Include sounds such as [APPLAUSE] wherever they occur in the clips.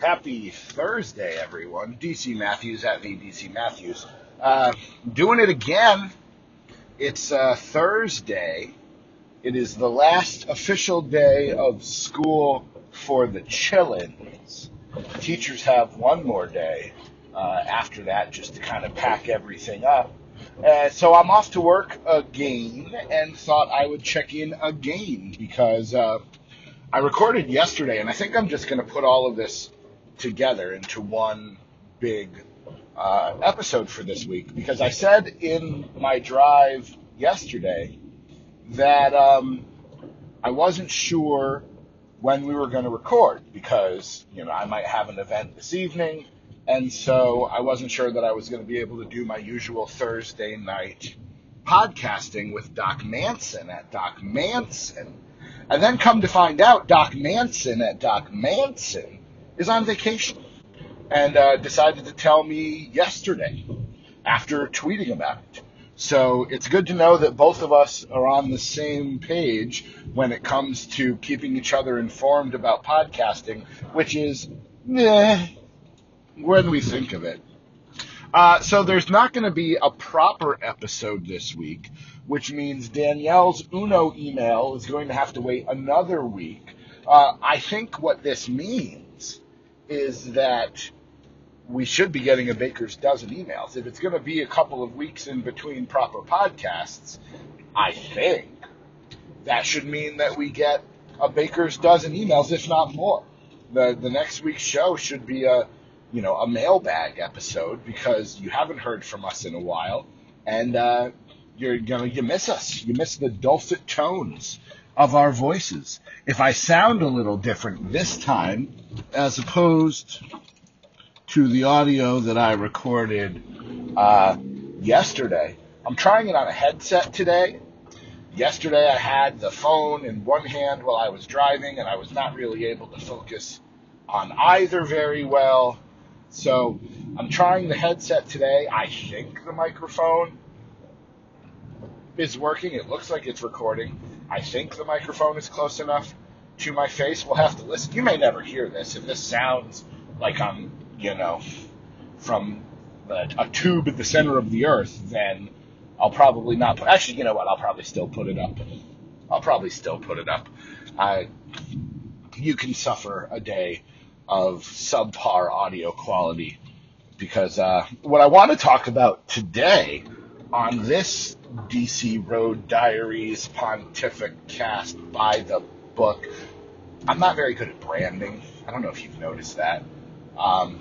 Happy Thursday, everyone. DC Matthews at the DC Matthews. Uh, doing it again. It's uh, Thursday. It is the last official day of school for the Chillins. Teachers have one more day uh, after that just to kind of pack everything up. Uh, so I'm off to work again and thought I would check in again because uh, I recorded yesterday and I think I'm just going to put all of this together into one big uh, episode for this week because I said in my drive yesterday that um, I wasn't sure when we were going to record because you know I might have an event this evening, and so I wasn't sure that I was going to be able to do my usual Thursday night podcasting with Doc Manson at Doc Manson. And then come to find out, Doc Manson at Doc Manson is on vacation and uh, decided to tell me yesterday after tweeting about it. So it's good to know that both of us are on the same page when it comes to keeping each other informed about podcasting, which is, when we think of it. Uh, so there's not going to be a proper episode this week, which means Danielle's Uno email is going to have to wait another week. Uh, I think what this means is that we should be getting a baker's dozen emails. If it's going to be a couple of weeks in between proper podcasts, I think that should mean that we get a baker's dozen emails, if not more. The the next week's show should be a you know a mailbag episode because you haven't heard from us in a while, and uh, you're you know you miss us. You miss the dulcet tones of our voices. If I sound a little different this time, as opposed to the audio that I recorded uh, yesterday, I'm trying it on a headset today. Yesterday, I had the phone in one hand while I was driving, and I was not really able to focus on either very well. So, I'm trying the headset today. I think the microphone is working. It looks like it's recording. I think the microphone is close enough to my face. We'll have to listen. You may never hear this. If this sounds like I'm, you know, from a, a tube at the center of the earth, then I'll probably not put. Actually, you know what? I'll probably still put it up. I'll probably still put it up. I, you can suffer a day of subpar audio quality because uh, what I want to talk about today on this DC Road Diaries Pontific cast by the book. I'm not very good at branding. I don't know if you've noticed that. Um,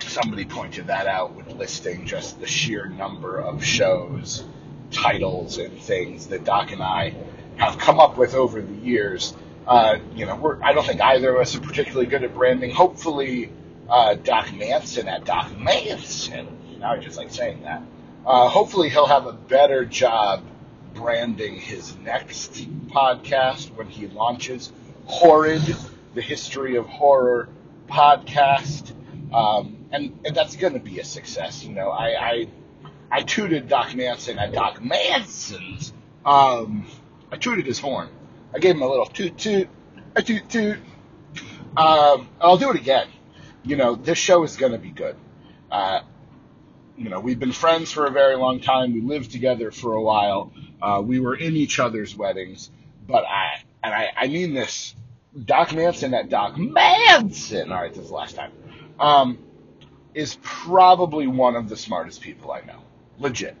somebody pointed that out when listing just the sheer number of shows, titles, and things that Doc and I have come up with over the years. Uh, you know, I don't think either of us are particularly good at branding. Hopefully, uh, Doc Manson at Doc Manson. Now I just like saying that uh, hopefully, he'll have a better job branding his next podcast when he launches Horrid, the History of Horror podcast. Um, and, and that's going to be a success. You know, I, I, I tooted Doc Manson at Doc Manson's. Um, I tooted his horn. I gave him a little toot toot, a toot toot. Um, I'll do it again. You know, this show is going to be good. Uh, you know, we've been friends for a very long time. We lived together for a while. Uh, we were in each other's weddings, but I, and I, I mean this, Doc Manson, that Doc Manson, all right, this is the last time, um, is probably one of the smartest people I know. Legit.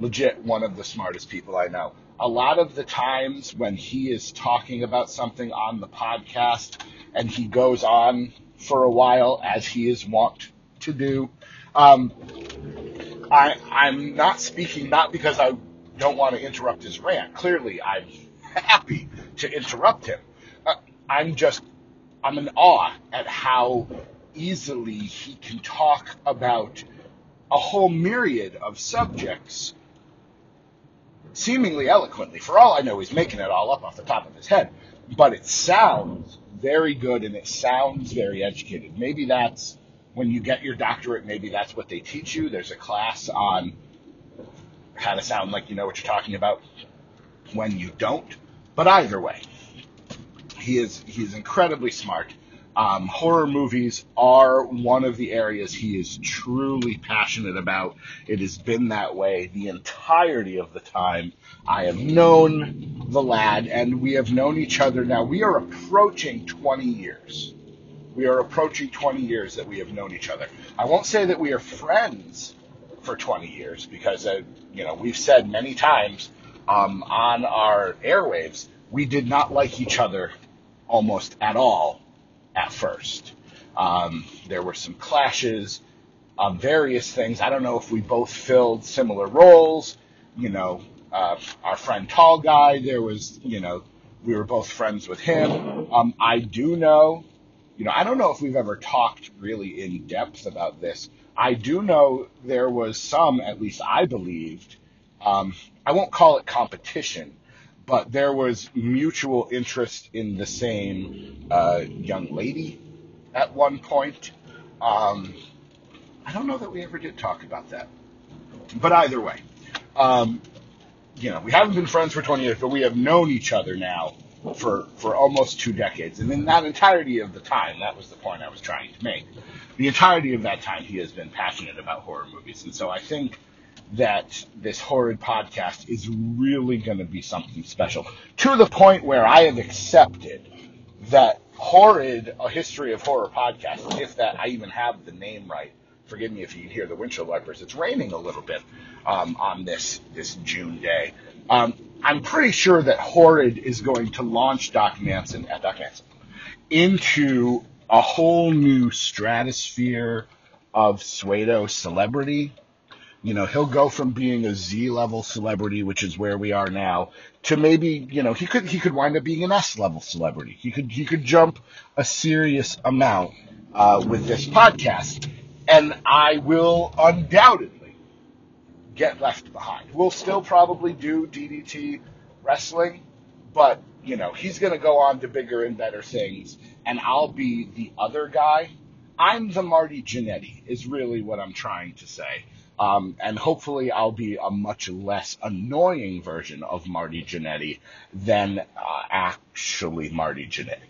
Legit one of the smartest people I know. A lot of the times when he is talking about something on the podcast and he goes on for a while, as he is wont to do, um, I, I'm not speaking not because I don't want to interrupt his rant. Clearly, I'm happy to interrupt him. Uh, I'm just, I'm in awe at how easily he can talk about a whole myriad of subjects seemingly eloquently. For all I know, he's making it all up off the top of his head. But it sounds very good and it sounds very educated. Maybe that's when you get your doctorate, maybe that's what they teach you. There's a class on how to sound like you know what you're talking about when you don't. But either way, he is he is incredibly smart. Um, horror movies are one of the areas he is truly passionate about. It has been that way the entirety of the time I have known the lad, and we have known each other now. We are approaching 20 years. We are approaching 20 years that we have known each other. I won't say that we are friends for 20 years because, uh, you know, we've said many times um, on our airwaves we did not like each other almost at all at first. Um, there were some clashes on various things. I don't know if we both filled similar roles. You know, uh, our friend Tall Guy, there was, you know, we were both friends with him. Um, I do know, you know, I don't know if we've ever talked really in depth about this. I do know there was some, at least I believed, um, I won't call it competition, but there was mutual interest in the same uh, young lady at one point. Um, I don't know that we ever did talk about that, but either way, um, you know, we haven't been friends for 20 years, but we have known each other now for for almost two decades, and in that entirety of the time, that was the point I was trying to make. The entirety of that time, he has been passionate about horror movies, and so I think that this horrid podcast is really going to be something special to the point where I have accepted that horrid a history of horror podcast, if that I even have the name right. Forgive me if you can hear the windshield wipers. It's raining a little bit um, on this this June day. Um, I'm pretty sure that Horrid is going to launch Doc Manson at Doc Manson into a whole new stratosphere of pseudo celebrity you know, he'll go from being a Z level celebrity, which is where we are now, to maybe, you know, he could he could wind up being an S level celebrity. He could he could jump a serious amount uh, with this podcast, and I will undoubtedly get left behind. We'll still probably do DDT wrestling, but you know, he's going to go on to bigger and better things, and I'll be the other guy. I'm the Marty Jannetty, is really what I'm trying to say. Um, and hopefully I'll be a much less annoying version of Marty Jannetty than uh, actually Marty Jannetty.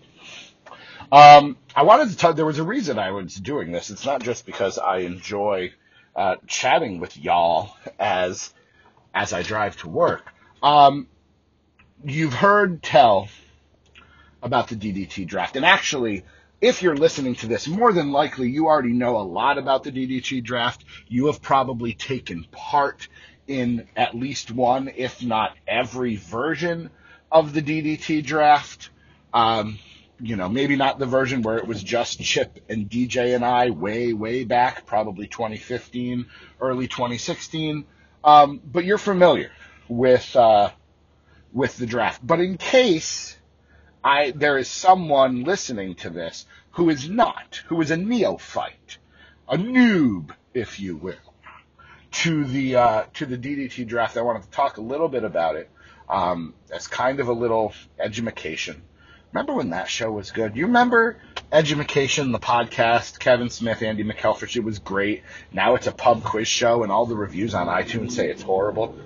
Um, I wanted to tell, there was a reason I was doing this. It's not just because I enjoy uh, chatting with y'all as as I drive to work. Um, you've heard tell about the DDT draft, and actually, if you're listening to this, more than likely you already know a lot about the DDT draft. You have probably taken part in at least one, if not every version of the DDT draft. Um, you know, maybe not the version where it was just Chip and DJ and I way, way back, probably 2015, early 2016. Um, but you're familiar with, uh, with the draft. But in case I, there is someone listening to this who is not, who is a neophyte, a noob, if you will, to the uh, to the DDT draft. I wanted to talk a little bit about it um, as kind of a little edumacation. Remember when that show was good? You remember Edumacation, the podcast, Kevin Smith, Andy McElfresh? It was great. Now it's a pub quiz show, and all the reviews on iTunes say it's horrible.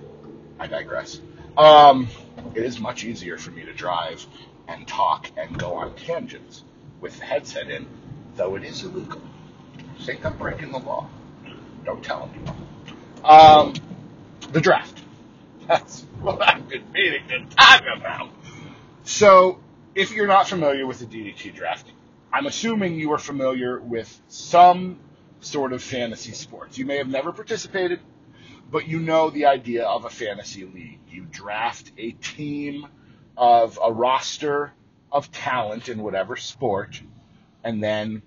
I digress. Um, it is much easier for me to drive and talk and go on tangents with the headset in, though it is illegal. Think I'm breaking the law. Don't tell anyone. Um, the draft. [LAUGHS] That's what I've been meaning to talk about. So, if you're not familiar with the DDT draft, I'm assuming you are familiar with some sort of fantasy sports. You may have never participated, but you know the idea of a fantasy league. You draft a team of a roster of talent in whatever sport, and then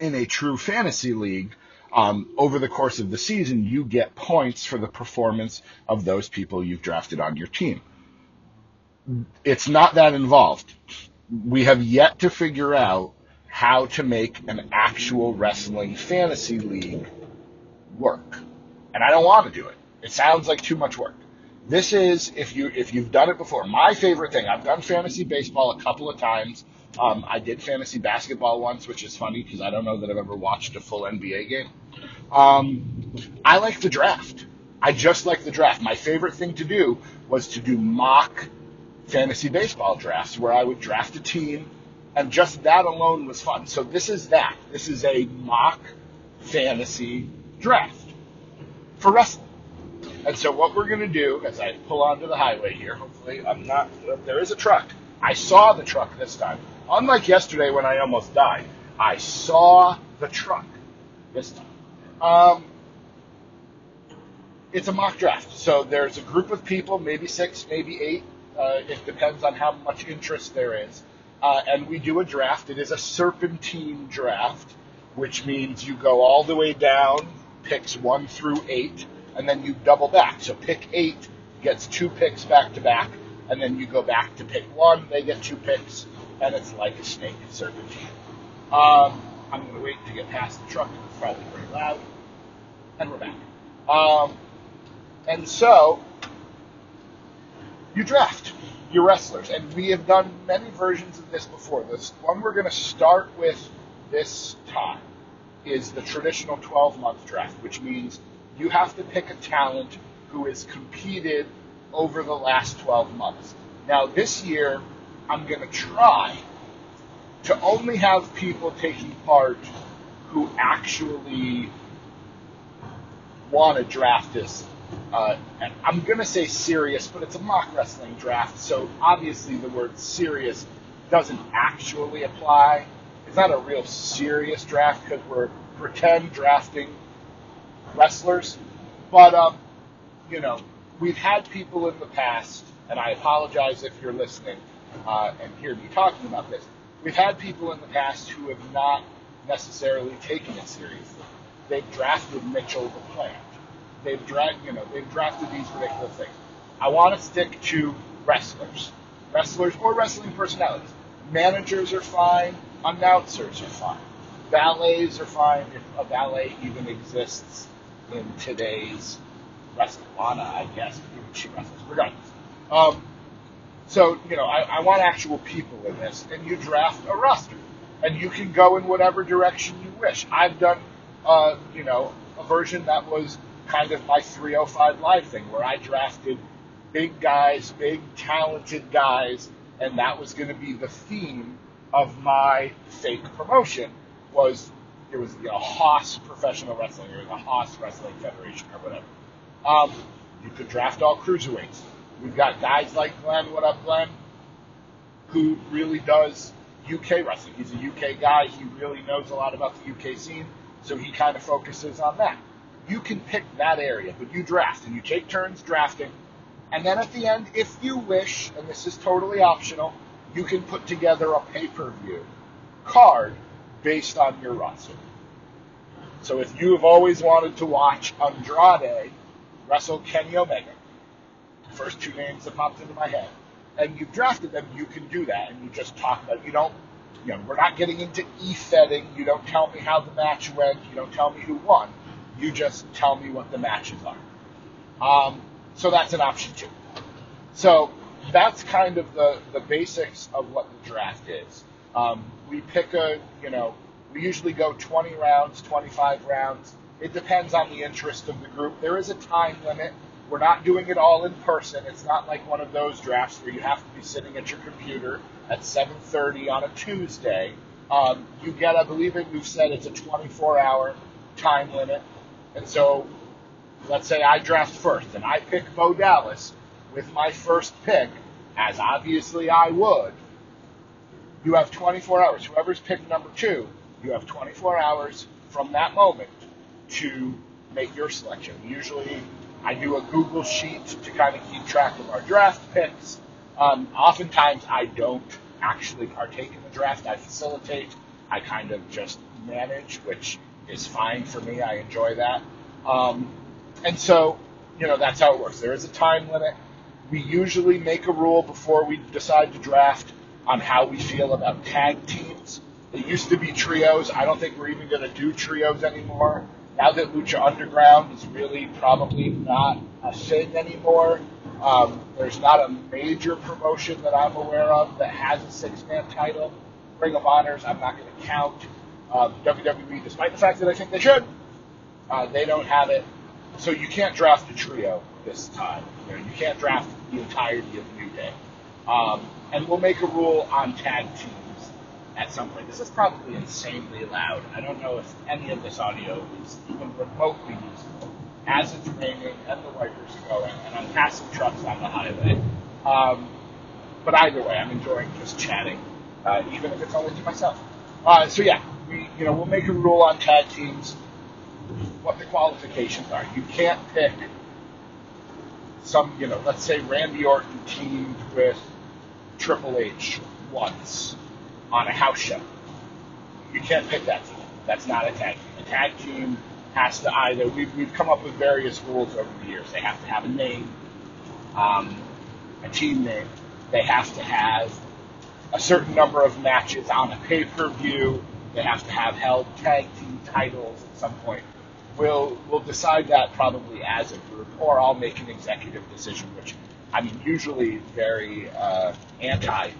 in a true fantasy league, um, over the course of the season, you get points for the performance of those people you've drafted on your team. It's not that involved. We have yet to figure out how to make an actual wrestling fantasy league work. And I don't want to do it. It sounds like too much work. This is if you if you've done it before. My favorite thing. I've done fantasy baseball a couple of times. Um, I did fantasy basketball once, which is funny because I don't know that I've ever watched a full NBA game. Um, I like the draft. I just like the draft. My favorite thing to do was to do mock fantasy baseball drafts where I would draft a team And just that alone was fun. So this is that. This is a mock fantasy draft for wrestling. And so what we're going to do, as I pull onto the highway here, hopefully I'm not, there is a truck. I saw the truck this time. Unlike yesterday when I almost died, I saw the truck this time. Um, it's a mock draft. So there's a group of people, maybe six, maybe eight. Uh, it depends on how much interest there is. Uh, and we do a draft. It is a serpentine draft, which means you go all the way down, picks one through eight, and then you double back. So pick eight gets two picks back to back, and then you go back to pick one, they get two picks, and it's like a snake serpentine. Um, I'm going to wait to get past the truck. It's probably very loud. And we're back. Um, and so, you draft your wrestlers. And we have done many versions of this before. This one we're going to start with this time is the traditional 12 month draft, which means you have to pick a talent who has competed over the last 12 months. Now, this year, I'm going to try to only have people taking part who actually want to draft this. Uh, and I'm going to say serious, but it's a mock wrestling draft, so obviously the word serious doesn't actually apply. It's not a real serious draft because we're pretend drafting wrestlers. But, um, you know, we've had people in the past, and I apologize if you're listening uh, and hear me talking about this. We've had people in the past who have not necessarily taken it seriously. They've drafted Mitchell the Plant. They've drafted, you know, they've drafted these ridiculous things. I want to stick to wrestlers, wrestlers or wrestling personalities. Managers are fine. Announcers are fine. Valets are fine if a valet even exists in today's wrestling. I guess, even she wrestles. Regardless. Um, so, you know, I, I want actual people in this, and you draft a roster. And you can go in whatever direction you wish. I've done, uh, you know, a version that was kind of my 305 live thing, where I drafted big guys, big talented guys, and that was going to be the theme of my fake promotion was it was you know Hoss Professional Wrestling or the Hoss Wrestling Federation or whatever. Um, you could draft all cruiserweights. We've got guys like Glenn, what up, Glenn, who really does UK wrestling. He's a UK guy. He really knows a lot about the UK scene, so he kind of focuses on that. You can pick that area, but you draft and you take turns drafting. And then at the end, if you wish, and this is totally optional, you can put together a pay per view card based on your roster. So if you have always wanted to watch Andrade wrestle Kenny Omega, the first two names that popped into my head, and you've drafted them, you can do that, and you just talk about. You don't, you know, we're not getting into e-fetting. You don't tell me how the match went. You don't tell me who won. You just tell me what the matches are. Um, so that's an option too. So that's kind of the the basics of what the draft is. Um, we pick a, you know, we usually go 20 rounds, 25 rounds. It depends on the interest of the group. There is a time limit. We're not doing it all in person. It's not like one of those drafts where you have to be sitting at your computer at 7:30 on a Tuesday. Um, you get, I believe it, we've said it's a 24-hour time limit, and so let's say I draft first and I pick Bo Dallas with my first pick, as obviously I would you have 24 hours. Whoever's picked number two, you have 24 hours from that moment to make your selection. Usually, I do a Google sheet to kind of keep track of our draft picks. Um, oftentimes, I don't actually partake in the draft. I facilitate. I kind of just manage, which is fine for me. I enjoy that. Um, and so, you know, that's how it works. There is a time limit. We usually make a rule before we decide to draft on how we feel about tag teams. It used to be trios. I don't think we're even going to do trios anymore. Now that Lucha Underground is really probably not a thing anymore, um, there's not a major promotion that I'm aware of that has a six-man title. Ring of Honors, I'm not going to count. Uh, WWE, despite the fact that I think they should, uh, they don't have it. So you can't draft a trio this time. You, know, you can't draft the entirety of New Day. Um, and we'll make a rule on tag teams at some point. This is probably insanely loud. I don't know if any of this audio is even remotely usable as it's raining and the wipers are going and I'm passing trucks on the highway. Um, but either way, I'm enjoying just chatting, uh, even if it's only to myself. Uh, so yeah, we you know we'll make a rule on tag teams. What the qualifications are. You can't pick some you know let's say Randy Orton teamed with Triple H once on a house show. You can't pick that team. That's not a tag team. A tag team has to either we've, we've come up with various rules over the years. They have to have a name, um, a team name. They have to have a certain number of matches on a pay per view. They have to have held tag team titles at some point. We'll we'll decide that probably as a group, or I'll make an executive decision, which I mean usually very uh, anti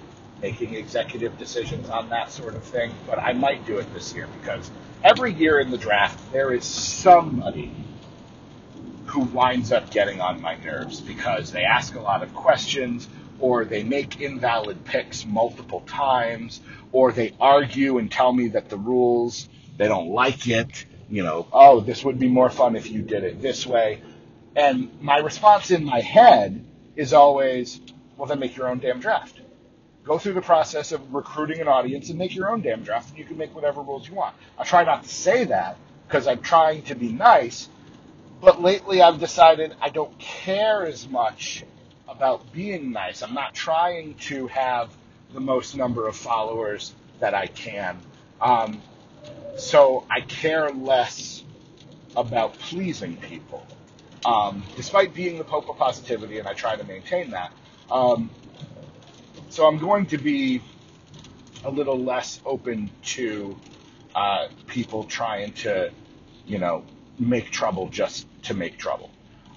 making executive decisions on that sort of thing, but I might do it this year because every year in the draft there is somebody who winds up getting on my nerves because they ask a lot of questions or they make invalid picks multiple times or they argue and tell me that the rules they don't like it you know oh this would be more fun if you did it this way and my response in my head is always well then make your own damn draft go through the process of recruiting an audience and make your own damn draft, and you can make whatever rules you want. I try not to say that because I'm trying to be nice, but lately I've decided I don't care as much about being nice. I'm not trying to have the most number of followers that I can. Um, so I care less about pleasing people. Um, despite being the Pope of Positivity, and I try to maintain that, um, so I'm going to be a little less open to uh, people trying to, you know, make trouble just to make trouble.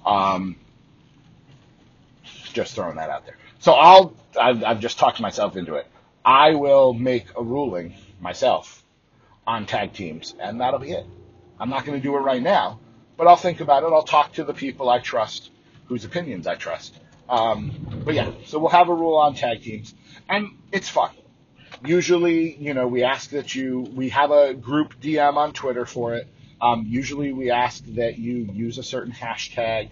Um, just throwing that out there. So I'll, I've, I've just talked myself into it. I will make a ruling myself on tag teams, and that'll be it. I'm not going to do it right now, but I'll think about it. I'll talk to the people I trust, whose opinions I trust, um, but yeah, so we'll have a rule on tag teams, and it's fun. Usually, you know, we ask that you, we have a group DM on Twitter for it. Um, usually we ask that you use a certain hashtag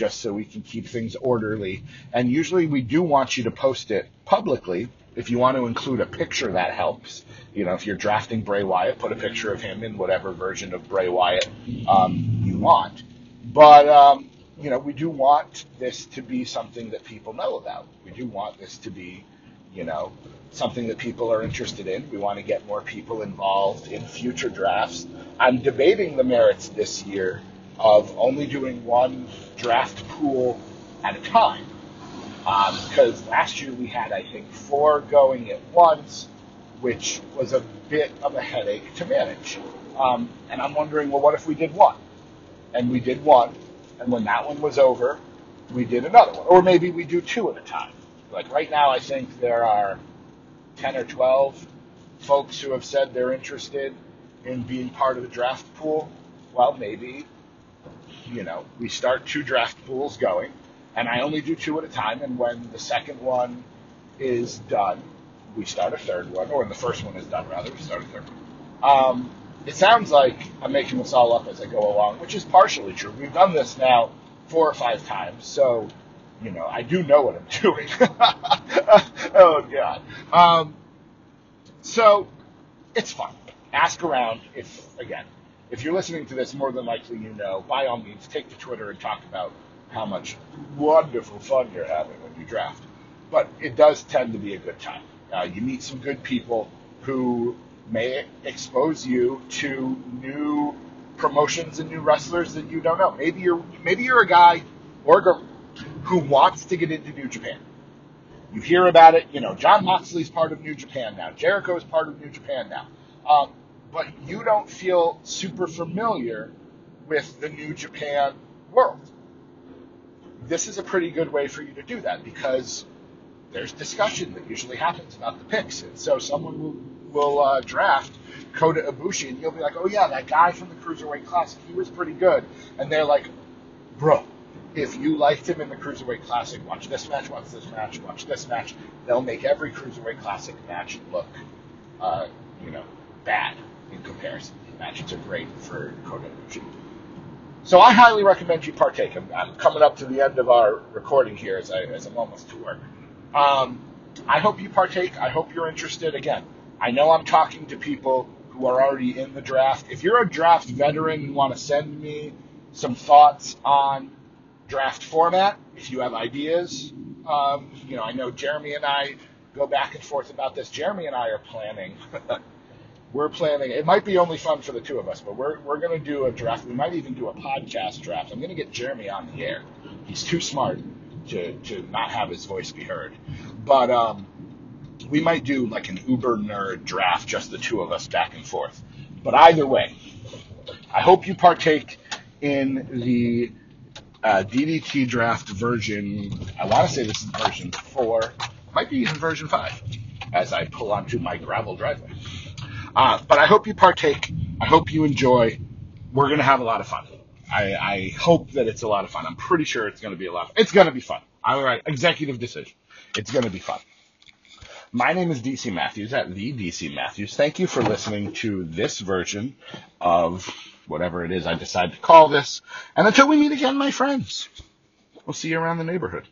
just so we can keep things orderly. And usually we do want you to post it publicly. If you want to include a picture, that helps. You know, if you're drafting Bray Wyatt, put a picture of him in whatever version of Bray Wyatt um, you want. But um, you know, we do want this to be something that people know about. We do want this to be, you know, something that people are interested in. We want to get more people involved in future drafts. I'm debating the merits this year of only doing one draft pool at a time. Because um, last year we had, I think, four going at once, which was a bit of a headache to manage. Um, and I'm wondering, well, what if we did one? And we did one, and when that one was over, we did another one. Or maybe we do two at a time. Like right now, I think there are 10 or 12 folks who have said they're interested in being part of the draft pool. Well, maybe, you know, we start two draft pools going, and I only do two at a time, and when the second one is done, we start a third one, or when the first one is done, rather, we start a third one. Um, it sounds like I'm making this all up as I go along, which is partially true. We've done this now four or five times, so you know I do know what I'm [LAUGHS] doing. oh God. Um, so it's fun. Ask around. If again, if you're listening to this, more than likely you know. By all means, take to Twitter and talk about how much wonderful fun you're having when you draft. But it does tend to be a good time. Uh, you meet some good people who may expose you to new promotions and new wrestlers that you don't know. Maybe you're maybe you're a guy or a girl who wants to get into New Japan. You hear about it, you know, Jon Moxley's part of New Japan now. Jericho is part of New Japan now. Um, but you don't feel super familiar with the New Japan world. This is a pretty good way for you to do that because there's discussion that usually happens about the picks. And so someone will will uh, draft Kota Ibushi, and you'll be like, oh yeah, that guy from the Cruiserweight Classic, he was pretty good. And they're like, bro, if you liked him in the Cruiserweight Classic, watch this match, watch this match, watch this match. They'll make every Cruiserweight Classic match look uh, you know, bad in comparison. The Matches are great for Kota Ibushi. So I highly recommend you partake. I'm, I'm, coming up to the end of our recording here as, I, as I'm almost to work. Um, I hope you partake. I hope you're interested. Again, I know I'm talking to people who are already in the draft. If you're a draft veteran and want to send me some thoughts on draft format, if you have ideas, um, you know, I know Jeremy and I go back and forth about this. Jeremy and I are planning. [LAUGHS] we're planning. It might be only fun for the two of us, but we're we're going to do a draft. We might even do a podcast draft. I'm going to get Jeremy on the air. He's too smart to to not have his voice be heard. But um, we might do like an uber nerd draft, just the two of us back and forth. But either way, I hope you partake in the uh, DDT draft version. I want to say this is version four, might be even version five, as I pull onto my gravel driveway. Uh, but I hope you partake. I hope you enjoy. We're going to have a lot of fun. I, I, hope that it's a lot of fun. I'm pretty sure it's going to be a lot. Of, it's going to be fun. All right, executive decision. It's going to be fun. My name is DC Matthews at the DC Matthews. Thank you for listening to this version of whatever it is I decide to call this. And until we meet again, my friends, we'll see you around the neighborhood.